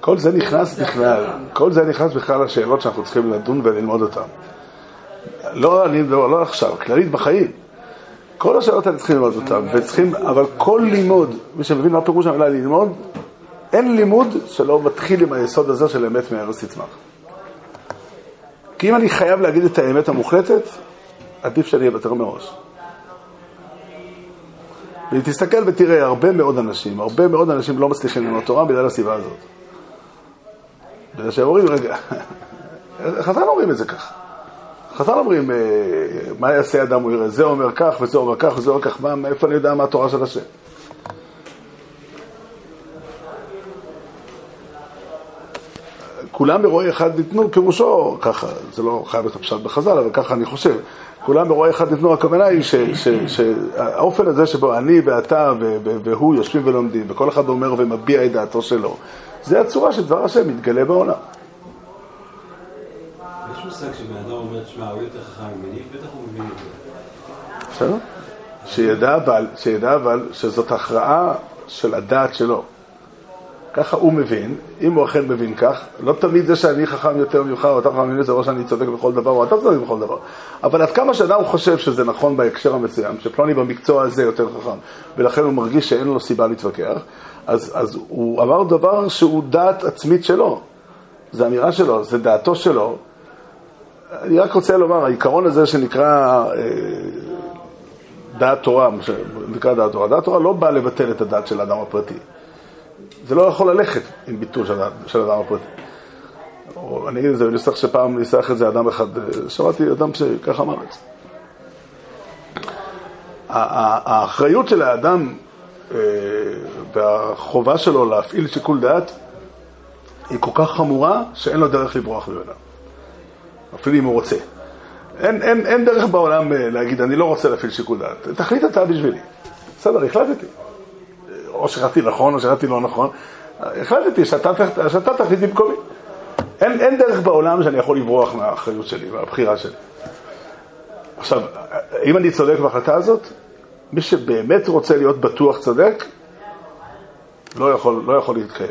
כל זה נכנס בכלל, כל זה נכנס בכלל לשאלות שאנחנו צריכים לדון וללמוד אותן. לא, אני, לא, לא עכשיו, כללית בחיים. כל השאלות האלה צריכים ללמוד אותן, וצריכים, אבל כל לימוד, מי שמבין מה פירוש המילה ללמוד, אין לימוד שלא מתחיל עם היסוד הזה של אמת מארץ תצמח. כי אם אני חייב להגיד את האמת המוחלטת, עדיף שאני אוותר מראש. ותסתכל ותראה, הרבה מאוד אנשים, הרבה מאוד אנשים לא מצליחים ללמוד תורה בגלל הסיבה הזאת. בגלל שהם אומרים, רגע, חז"ל אומרים את זה ככה. חז"ל אומרים, מה יעשה אדם הוא יראה? זה אומר כך וזה אומר כך וזה אומר כך, מה, מאיפה אני יודע מה התורה של השם? כולם ברואי אחד ניתנו פירושו ככה, זה לא חייב להיות הפשט בחז"ל, אבל ככה אני חושב. כולם ברואי אחד ניתנו, הכוונה היא שהאופן הזה שבו אני ואתה והוא יושבים ולומדים, וכל אחד אומר ומביע את דעתו שלו, זה הצורה שדבר השם מתגלה בעולם. מושג שבן אדם אומר, תשמע, הוא יותר חכם ממני, בטח הוא מבין זה. בסדר? שידע אבל, שידע אבל שזאת הכרעה של הדעת שלו. ככה הוא מבין, אם הוא אכן מבין כך, לא תמיד זה שאני חכם יותר ממך או אתה חכם ממני זה לא שאני צודק בכל דבר או אתה צודק בכל דבר, אבל עד כמה שאדם חושב שזה נכון בהקשר המסוים, שפלוני במקצוע הזה יותר חכם, ולכן הוא מרגיש שאין לו סיבה להתווכח, אז, אז הוא אמר דבר שהוא דעת עצמית שלו, זה אמירה שלו, זה דעתו שלו. אני רק רוצה לומר, העיקרון הזה שנקרא אה, דעת תורה, שנקרא דעת תורה, דעת תורה לא באה לבטל את הדעת של האדם הפרטי. זה לא יכול ללכת עם ביטול של, של אדם הפרטי. או אני אגיד את זה, אני אצטרך שפעם ניסח את זה אדם אחד, שמעתי אדם שככה אמר את זה. האחריות של האדם אה, והחובה שלו להפעיל שיקול דעת היא כל כך חמורה שאין לו דרך לברוח ממנה. אפילו אם הוא רוצה. אין, אין, אין דרך בעולם אה, להגיד, אני לא רוצה להפעיל שיקול דעת. תחליט אתה בשבילי. בסדר, החלטתי. או שחלטתי נכון או שחלטתי לא נכון, החלטתי שאתה, שאתה תחליט במקומי. אין, אין דרך בעולם שאני יכול לברוח מהאחריות שלי, מהבחירה שלי. עכשיו, אם אני צודק בהחלטה הזאת, מי שבאמת רוצה להיות בטוח צודק, לא יכול, לא יכול להתקיים.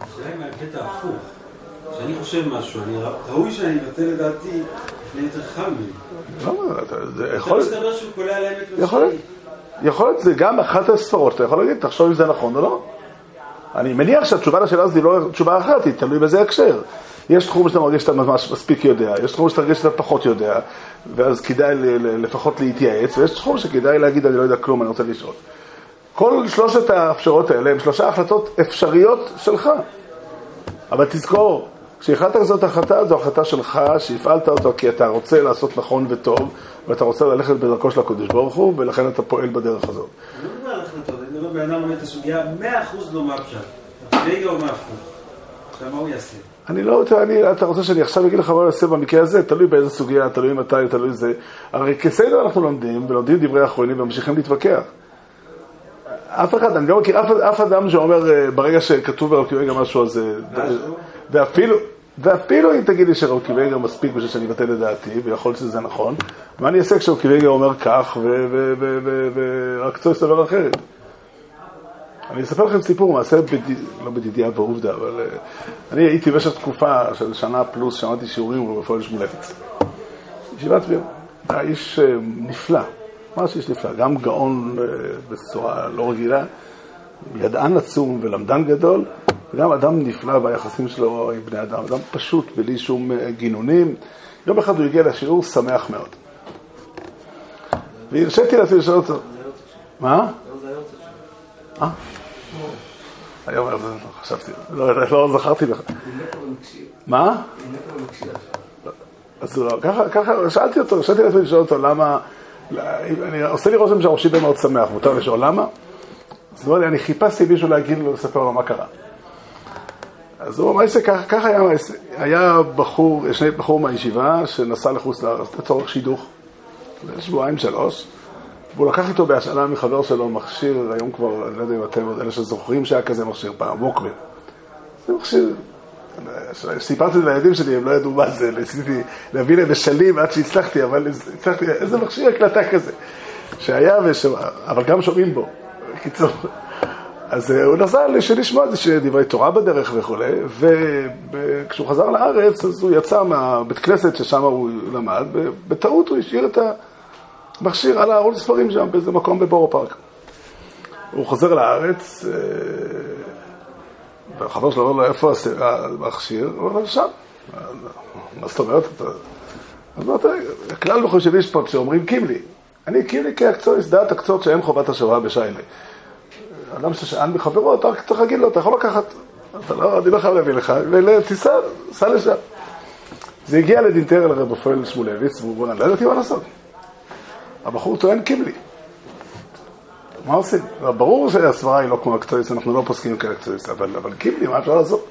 השאלה היא מהקטע ההפוך. כשאני חושב משהו, אני ראוי שאני אבטל את דעתי לפני יותר חם ממני. זה יכול... אתה מסתבר שהוא קולע על האמת יכול להיות. יכול להיות, זה גם אחת הספרות, אתה יכול להגיד, תחשוב אם זה נכון או לא. אני מניח שהתשובה לשאלה הזאת היא לא תשובה אחת, היא תלוי באיזה הקשר. יש תחום שאתה מרגיש שאתה ממש מספיק יודע, יש תחום שאתה מרגיש שאתה פחות יודע, ואז כדאי לפחות להתייעץ, ויש תחום שכדאי להגיד, אני לא יודע כלום, אני רוצה לשאול. כל שלושת האפשרות האלה הם שלושה החלטות אפשריות שלך. אבל תזכור, כשהחלטת כזאת החלטה, זו החלטה שלך, שהפעלת אותה כי אתה רוצה לעשות נכון וטוב, ואתה רוצה ללכת בדרכו של הקדוש ברוך הוא, ולכן אתה פועל בדרך הזאת. אני לא מדבר על החלטות, אני מדבר בן אדם לומד את הסוגיה, מאה אחוז לא מה הפשט. רגע או מה הפוך. עכשיו, מה הוא יעשה? אני לא יודע, אני, אתה רוצה שאני עכשיו אגיד לך מה יעשה במקרה הזה? תלוי באיזה סוגיה, תלוי מתי, תלוי זה. הרי כסדר אנחנו לומדים, ולומדים דברי אחרונים וממשיכים להתווכח. אף אחד, אני לא מכיר אף, אף אדם שאומר אה, ברגע שכתוב ברב קיבגה משהו על זה, ואפילו, ואפילו אם תגיד לי קיבגה מספיק בשביל שאני אבטל את דעתי, ויכול להיות שזה נכון, מה אני אעשה כשרב קיבגה אומר כך, ורק צריך לסבר אחרת? אני אספר לכם סיפור, מעשה, בד... לא בדידיה ועובדה, אבל uh, אני הייתי במשך תקופה של שנה פלוס, שמעתי שיעורים בפועל שמואלביץ. ישיבת ביר, היה איש uh, נפלא, ממש איש נפלא, גם גאון uh, בצורה לא רגילה, ידען עצום ולמדן גדול, וגם אדם נפלא ביחסים שלו עם בני אדם, אדם פשוט, בלי שום uh, גינונים. יום אחד הוא הגיע לשיעור שמח מאוד. והרשיתי לעצמי לשאול אותו, מה? אה? היום חשבתי, לא זכרתי לך. מה? אז ככה שאלתי אותו, שאלתי לעצמי לשאול אותו למה, אני עושה לי רושם שהראשי בן מאוד שמח, מותר לשאול למה? אז הוא אומר לי, אני חיפשתי מישהו להגיד לו, לספר לו מה קרה. אז הוא אמר שככה היה, היה בחור, שני בחור מהישיבה שנסע לחוץ לארץ לצורך שידוך, שבועיים שלוש. והוא לקח איתו בהשאלה מחבר שלו מכשיר, היום כבר, אני לא יודע אם אתם אלה שזוכרים שהיה כזה מכשיר פעם, ווקמן. זה מכשיר, סיפרתי לילדים שלי, הם לא ידעו מה זה, ניסיתי להביא להם משלים עד שהצלחתי, אבל הצלחתי, איזה מכשיר הקלטה כזה, שהיה, וש... אבל גם שומעים בו, בקיצור. אז אה, הוא נסע לשמוע דברי תורה בדרך וכולי, וכשהוא חזר לארץ, אז הוא יצא מהבית כנסת ששם הוא למד, ובטעות הוא השאיר את ה... מכשיר על הארון ספרים שם, באיזה מקום בבורו פארק. הוא חוזר לארץ, אה, והחבר שלו אומר לו, איפה המכשיר? הוא אומר לו, שם. מה זאת אומרת? אז אמרת, הכלל בחושבי שפות שאומרים קימלי. אני קימלי כהקצועיס, דעת הקצות שאין חובת השוואה בשיילה. אדם ששאל מחברו, אתה רק צריך להגיד לו, אתה יכול לקחת, אתה לא, אני לא חייב להביא לך, ותיסע, סע לשם. זה הגיע לדינטר לרב רפואל שמואלביץ, והוא אומר, לא ידעתי מה לעשות. הבחור טוען קיבלי. מה עושים? ברור שהסברה היא לא כמו אקטואיסט, אנחנו לא פוסקים כאקטואיסט, אבל, אבל קיבלי, מה אפשר לעשות?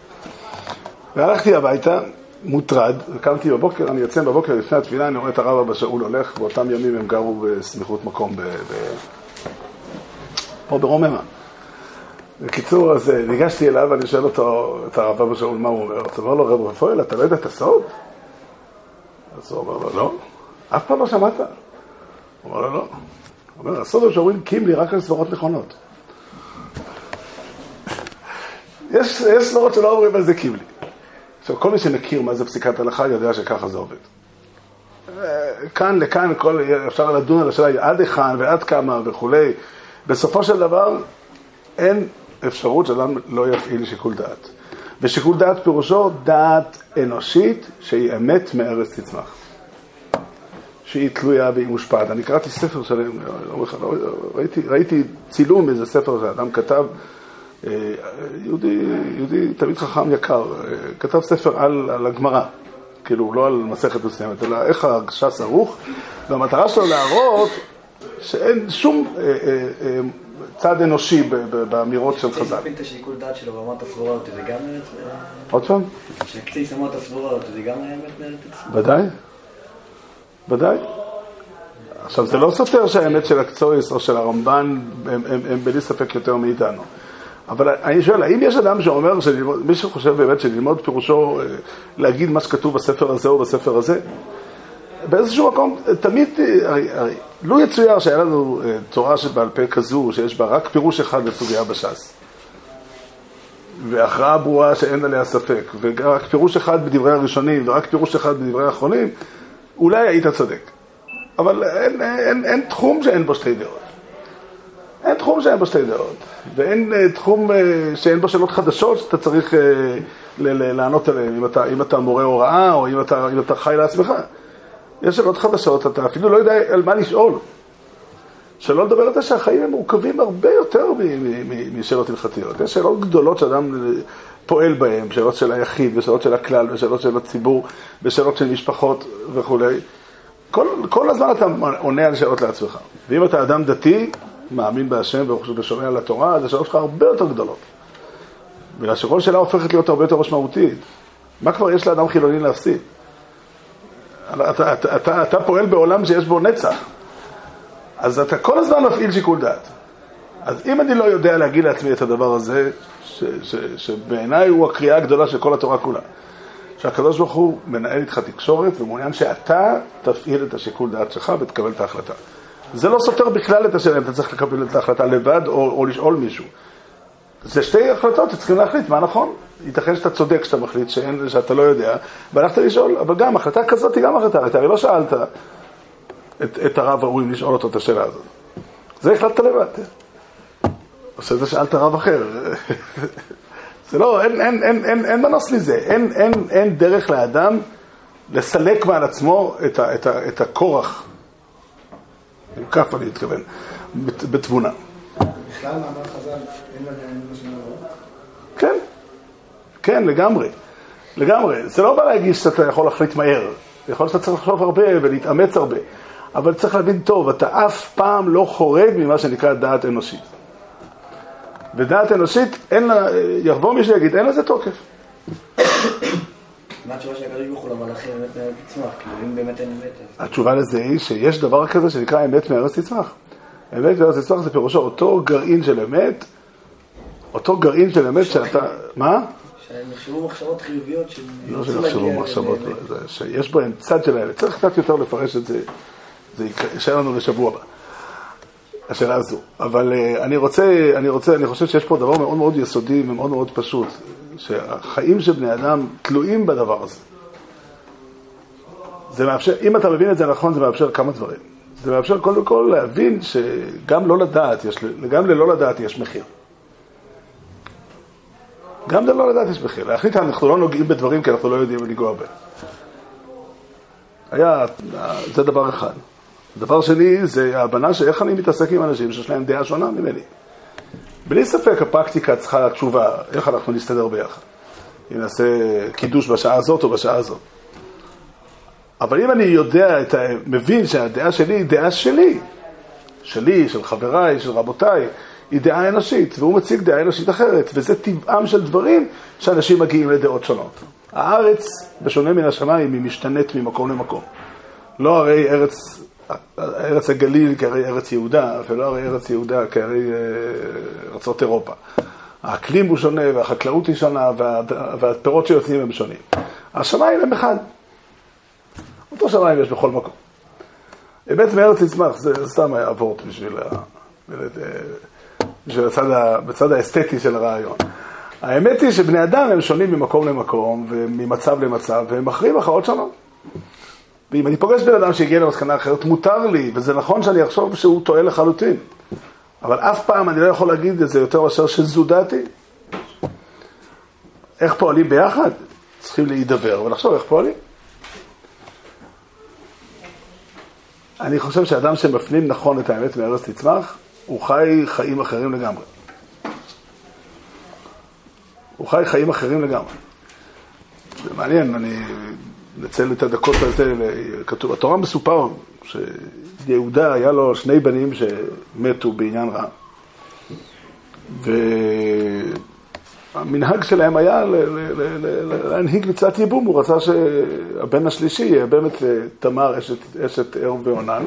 והלכתי הביתה, מוטרד, קמתי בבוקר, אני יוצא בבוקר לפני התפילה, אני רואה את הרב אבא שאול הולך, באותם ימים הם גרו בסמיכות מקום ב... ב... פה ברוממה. בקיצור, אז אה, ניגשתי אליו ואני שואל אותו, את הרב אבא שאול, מה הוא אומר? אז הוא אומר לו, רב רפואל, אתה לא יודע את הסוד? אז הוא אומר לו, לא, אף פעם לא שמעת. הוא אומר לו, לא. הוא אומר, הסוד הוא שאומרים קימלי רק על סברות נכונות. יש, יש סברות שלא אומרים על זה קימלי. עכשיו, כל מי שמכיר מה זה פסיקת הלכה יודע שככה זה עובד. כאן לכאן כל, אפשר לדון על השאלה עד היכן ועד כמה וכולי. בסופו של דבר אין אפשרות שאדם לא יפעיל שיקול דעת. ושיקול דעת פירושו דעת אנושית שהיא אמת מארץ תצמח. שהיא תלויה והיא מושפעת. אני קראתי ספר שלם, אחד, ראיתי, ראיתי צילום איזה ספר שאדם כתב, אה, יהודי, יהודי תלמיד חכם יקר, אה, כתב ספר על, על הגמרא, כאילו לא על מסכת מסוימת, אלא איך הש"ס ערוך, והמטרה שלו להראות שאין שום אה, אה, אה, צד אנושי באמירות של חז"ל. להפעיל את השיקול דעת שלו ברמת הסברות, זה גם... עוד פעם? שהקציס אמרת הסברות, זה גם האמת מארץ עצמה. ודאי, ודאי. עכשיו, זה לא סותר שהאמת של הקצויס או של הרמב"ן הם, בלי ספק יותר מאיתנו. אבל אני שואל, האם יש אדם שאומר, מי שחושב באמת שללמוד פירושו אה, להגיד מה שכתוב בספר הזה או בספר הזה? באיזשהו מקום, תמיד, אה, הרי, הרי, לו יצויר שהיה לנו אה, תורה שבעל פה כזו, שיש בה רק פירוש אחד לסוגיה בש"ס, והכרעה ברורה שאין עליה ספק, ורק פירוש אחד בדברי הראשונים ורק פירוש אחד בדברי האחרונים, אולי היית צודק. אבל אין, אין, אין תחום שאין בו שתי דעות. אין תחום שאין בו שתי דעות. ואין uh, תחום uh, שאין בו שאלות חדשות שאתה צריך uh, ל- ל- לענות עליהן, אם אם אתה מורה הוראה או אם אתה, אם אתה חי לעצמך. יש שאלות חדשות, אתה אפילו לא יודע על מה לשאול. שלא לדבר על זה שהחיים הם מורכבים הרבה יותר משאלות הלכתיות. יש שאלות גדולות שאדם פועל בהן, שאלות של היחיד, ושאלות של הכלל, ושאלות של הציבור, ושאלות של משפחות וכולי. כל, כל הזמן אתה עונה על שאלות לעצמך. ואם אתה אדם דתי, מאמין בהשם ושומע על התורה, אז השאלות שלך הרבה יותר גדולות. בגלל שכל שאלה הופכת להיות הרבה יותר משמעותית. מה כבר יש לאדם חילוני להפסיד? אתה, אתה, אתה, אתה, פועל בעולם שיש בו נצח. אז אתה כל הזמן מפעיל שיקול דעת. אז אם אני לא יודע להגיד לעצמי את הדבר הזה, ש, ש, שבעיניי הוא הקריאה הגדולה של כל התורה כולה, שהקדוש ברוך הוא מנהל איתך תקשורת ומעוניין שאתה תפעיל את השיקול דעת שלך ותקבל את ההחלטה. זה לא סותר בכלל את השאלה אם אתה צריך לקבל את ההחלטה לבד או, או לשאול מישהו. זה שתי החלטות שצריכים להחליט מה נכון. ייתכן שאתה צודק שאתה מחליט שאין, שאתה לא יודע, והלכת לשאול, אבל גם החלטה כזאת היא גם החלטה, אתה הרי לא שאלת את, את הרב אם לשאול אותו את השאלה הזאת. זה החלטת לבד. או שזה שאלת רב אחר. זה לא, אין, אין, אין, אין, אין מנוס מזה, אין, אין, אין דרך לאדם לסלק מעל עצמו את, ה, את, ה, את הכורח, עם כף אני מתכוון, בת- בתבונה. בכלל מאמר חז"ל, אין שנאמר. כן, כן, לגמרי. לגמרי. זה לא בא להגיד שאתה יכול להחליט מהר. יכול להיות שאתה צריך לחשוב הרבה ולהתאמץ הרבה. אבל צריך להבין טוב, אתה אף פעם לא חורג ממה שנקרא דעת אנושית. ודעת אנושית, אין לה, יבוא מישהו ויגיד, אין לזה תוקף. מה התשובה של הקדוש ברוך הוא למלאכים באמת מארץ תצמח? כאילו אם באמת אין אמת אז... התשובה לזה היא שיש דבר כזה שנקרא אמת מארץ תצמח. אמת מארץ תצמח זה פירושו אותו גרעין של אמת, אותו גרעין של אמת שאתה... מה? שהם יחשבו מחשבות חיוביות שהם לא שיחשבו להגיע מחשבות, שיש בהם צד של האמת. צריך קצת יותר לפרש את זה, זה יישאר לנו לשבוע הבא, השאלה הזו. אבל אה, אני רוצה, אני רוצה, אני חושב שיש פה דבר מאוד מאוד יסודי ומאוד מאוד פשוט, שהחיים של בני אדם תלויים בדבר הזה. זה מאפשר, אם אתה מבין את זה נכון, זה מאפשר כמה דברים. זה מאפשר קודם כל להבין שגם לא לדעת, יש, גם ללא לדעת יש מחיר. גם ללא לדעת יש מחיר. להחליט אנחנו לא נוגעים בדברים כי אנחנו לא יודעים לנגוע בהם. היה, זה דבר אחד. דבר שני, זה ההבנה שאיך אני מתעסק עם אנשים שיש להם דעה שונה ממני. בלי ספק הפרקטיקה צריכה תשובה, איך אנחנו נסתדר ביחד. אם נעשה קידוש בשעה הזאת או בשעה הזאת. אבל אם אני יודע, את. מבין שהדעה שלי היא דעה שלי, שלי, של חבריי, של רבותיי, היא דעה אנושית, והוא מציג דעה אנושית אחרת, וזה טבעם של דברים שאנשים מגיעים לדעות שונות. הארץ, בשונה מן השמיים, היא משתנית ממקום למקום. לא הרי ארץ, ארץ הגליל כהרי ארץ יהודה, ולא הרי ארץ יהודה כהרי אה, ארצות אירופה. האקלים הוא שונה, והחקלאות היא שונה, וה, והפירות שיוצאים הם שונים. השמיים הם אחד. אותו שמיים יש בכל מקום. אמת מארץ תצמח, זה סתם היה אבורט בשביל, ה... בשביל הצד, ה... בצד האסתטי של הרעיון. האמת היא שבני אדם הם שונים ממקום למקום וממצב למצב והם מכריעים הכרעות שונות. ואם אני פוגש בן אדם שהגיע למסקנה אחרת, מותר לי, וזה נכון שאני אחשוב שהוא טועה לחלוטין. אבל אף פעם אני לא יכול להגיד את זה יותר מאשר שזו דעתי. איך פועלים ביחד? צריכים להידבר ולחשוב איך פועלים. אני חושב שאדם שמפנים נכון את האמת מארץ תצמח, הוא חי חיים אחרים לגמרי. הוא חי חיים אחרים לגמרי. זה מעניין, אני אנצל את הדקות הזה, כתוב, התורה מסופר שיהודה היה לו שני בנים שמתו בעניין רע. והמנהג שלהם היה להנהיג מצוות ייבום, הוא רצה שהבן השלישי יהיה באמת תמר, אשת, אשת ער ועונן,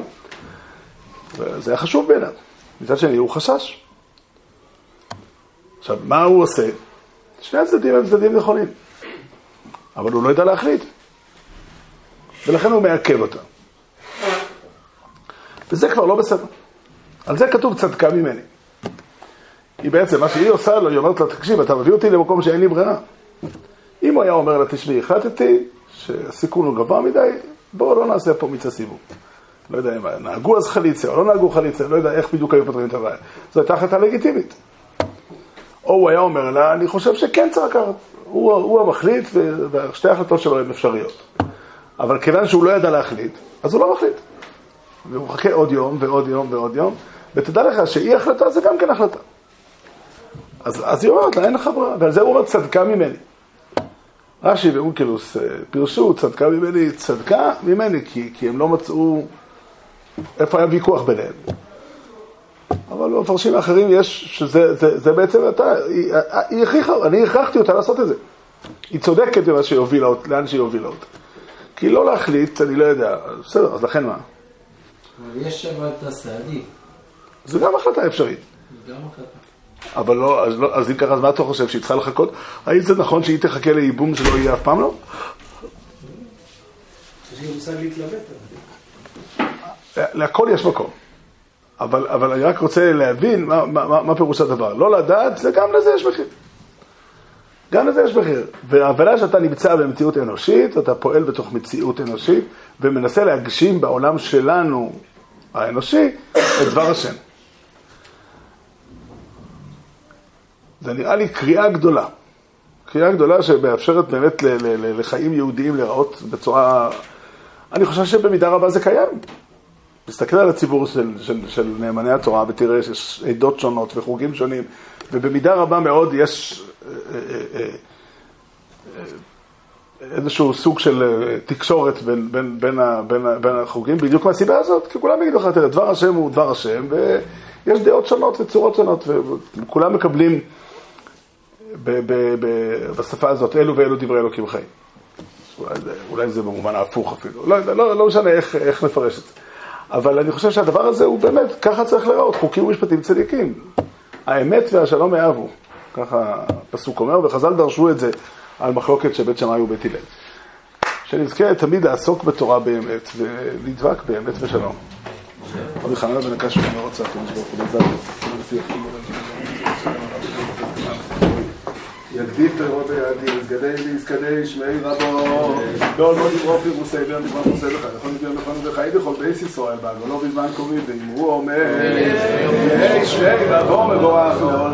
וזה היה חשוב בעיניו. מצד שני, הוא חשש. עכשיו, מה הוא עושה? שני הצדדים הם צדדים נכונים, אבל הוא לא יודע להחליט, ולכן הוא מעכב אותה. וזה כבר לא בסדר. על זה כתוב צדקה ממני. היא בעצם, מה שהיא עושה לו, היא אומרת לה, תקשיב, אתה מביא אותי למקום שאין לי ברירה. אם הוא היה אומר לה, תשמעי, החלטתי שהסיכון הוא גבוה מדי, בואו לא נעשה פה מיצה סיבוב. לא יודע אם נהגו אז חליצה או לא נהגו חליצה, לא יודע איך בדיוק היו פותרים את הבעיה. זו הייתה החלטה לגיטימית. או הוא היה אומר לה, אני חושב שכן צריך לקחת. הוא, הוא המחליט, ושתי ההחלטות שלו הן אפשריות. אבל כיוון שהוא לא ידע להחליט, אז הוא לא מחליט. והוא מחכה עוד יום ועוד יום ועוד יום, ותדע לך שאי החלטה זה גם כן החלטה. אז, אז היא אומרת לה, אין לך ברירה, ועל זה הוא אומר צדקה ממני. רש"י ואונקלוס פירשו, צדקה ממני, צדקה ממני, כי, כי הם לא מצאו איפה היה ויכוח ביניהם. אבל במפרשים האחרים יש, שזה זה, זה בעצם אתה, היא, היא הכריחה, אני הכרחתי אותה לעשות את זה. היא צודקת במה שהיא הובילה, לאן שהיא הובילה אותה. כי לא להחליט, אני לא יודע, בסדר, אז לכן מה? אבל יש שם את הסעדי. זו גם החלטה אפשרית. גם החלטה. אבל לא, אז, לא, אז אם ככה, אז מה אתה חושב, שהיא צריכה לחכות? האם זה נכון שהיא תחכה לייבום שלא יהיה אף פעם לא? יש לי מושג להתלבט. להכל יש מקום. אבל, אבל אני רק רוצה להבין מה, מה, מה פירוש הדבר. לא לדעת, זה גם לזה יש מחיר. גם לזה יש מחיר. וההבנה שאתה נמצא במציאות אנושית, אתה פועל בתוך מציאות אנושית, ומנסה להגשים בעולם שלנו, האנושי, את דבר השם. זה נראה לי קריאה גדולה. קריאה גדולה שמאפשרת באמת לחיים יהודיים להיראות בצורה... אני חושב שבמידה רבה זה קיים. תסתכל על הציבור של, של, של נאמני התורה ותראה שיש עדות שונות וחוגים שונים, ובמידה רבה מאוד יש אה, אה, אה, איזשהו סוג של תקשורת בין, בין, בין, בין, בין החוגים, בדיוק מהסיבה הזאת, כי כולם יגידו לך, תראה, דבר השם הוא דבר השם, ויש דעות שונות וצורות שונות, וכולם מקבלים ב, ב, ב, בשפה הזאת, אלו ואלו דברי אלוקים חיים. אולי זה, אולי זה במובן ההפוך אפילו, לא, לא, לא משנה איך, איך נפרש את זה. אבל אני חושב שהדבר הזה הוא באמת, ככה צריך להיראות, חוקים ומשפטים צדיקים. האמת והשלום יאהבו, ככה הפסוק אומר, וחז"ל דרשו את זה על מחלוקת של בית שמאי ובית הלל. שנזכה תמיד לעסוק בתורה באמת, ולדבק באמת ושלום. רבי חנן בן הקש אומר רוצה, הקדוש ברוך הוא מזל, יגדיל פירות היעדים, יסגדי ויסגדי שמי רבו, לא לא נברוא פירוסי בן נברוא פירוסי לך, נכון נברוא נכון וחי בכל בייס ישראל בא, ולא בזמן קובי, ואמרו אומר, שמי רבו מבורך לעולם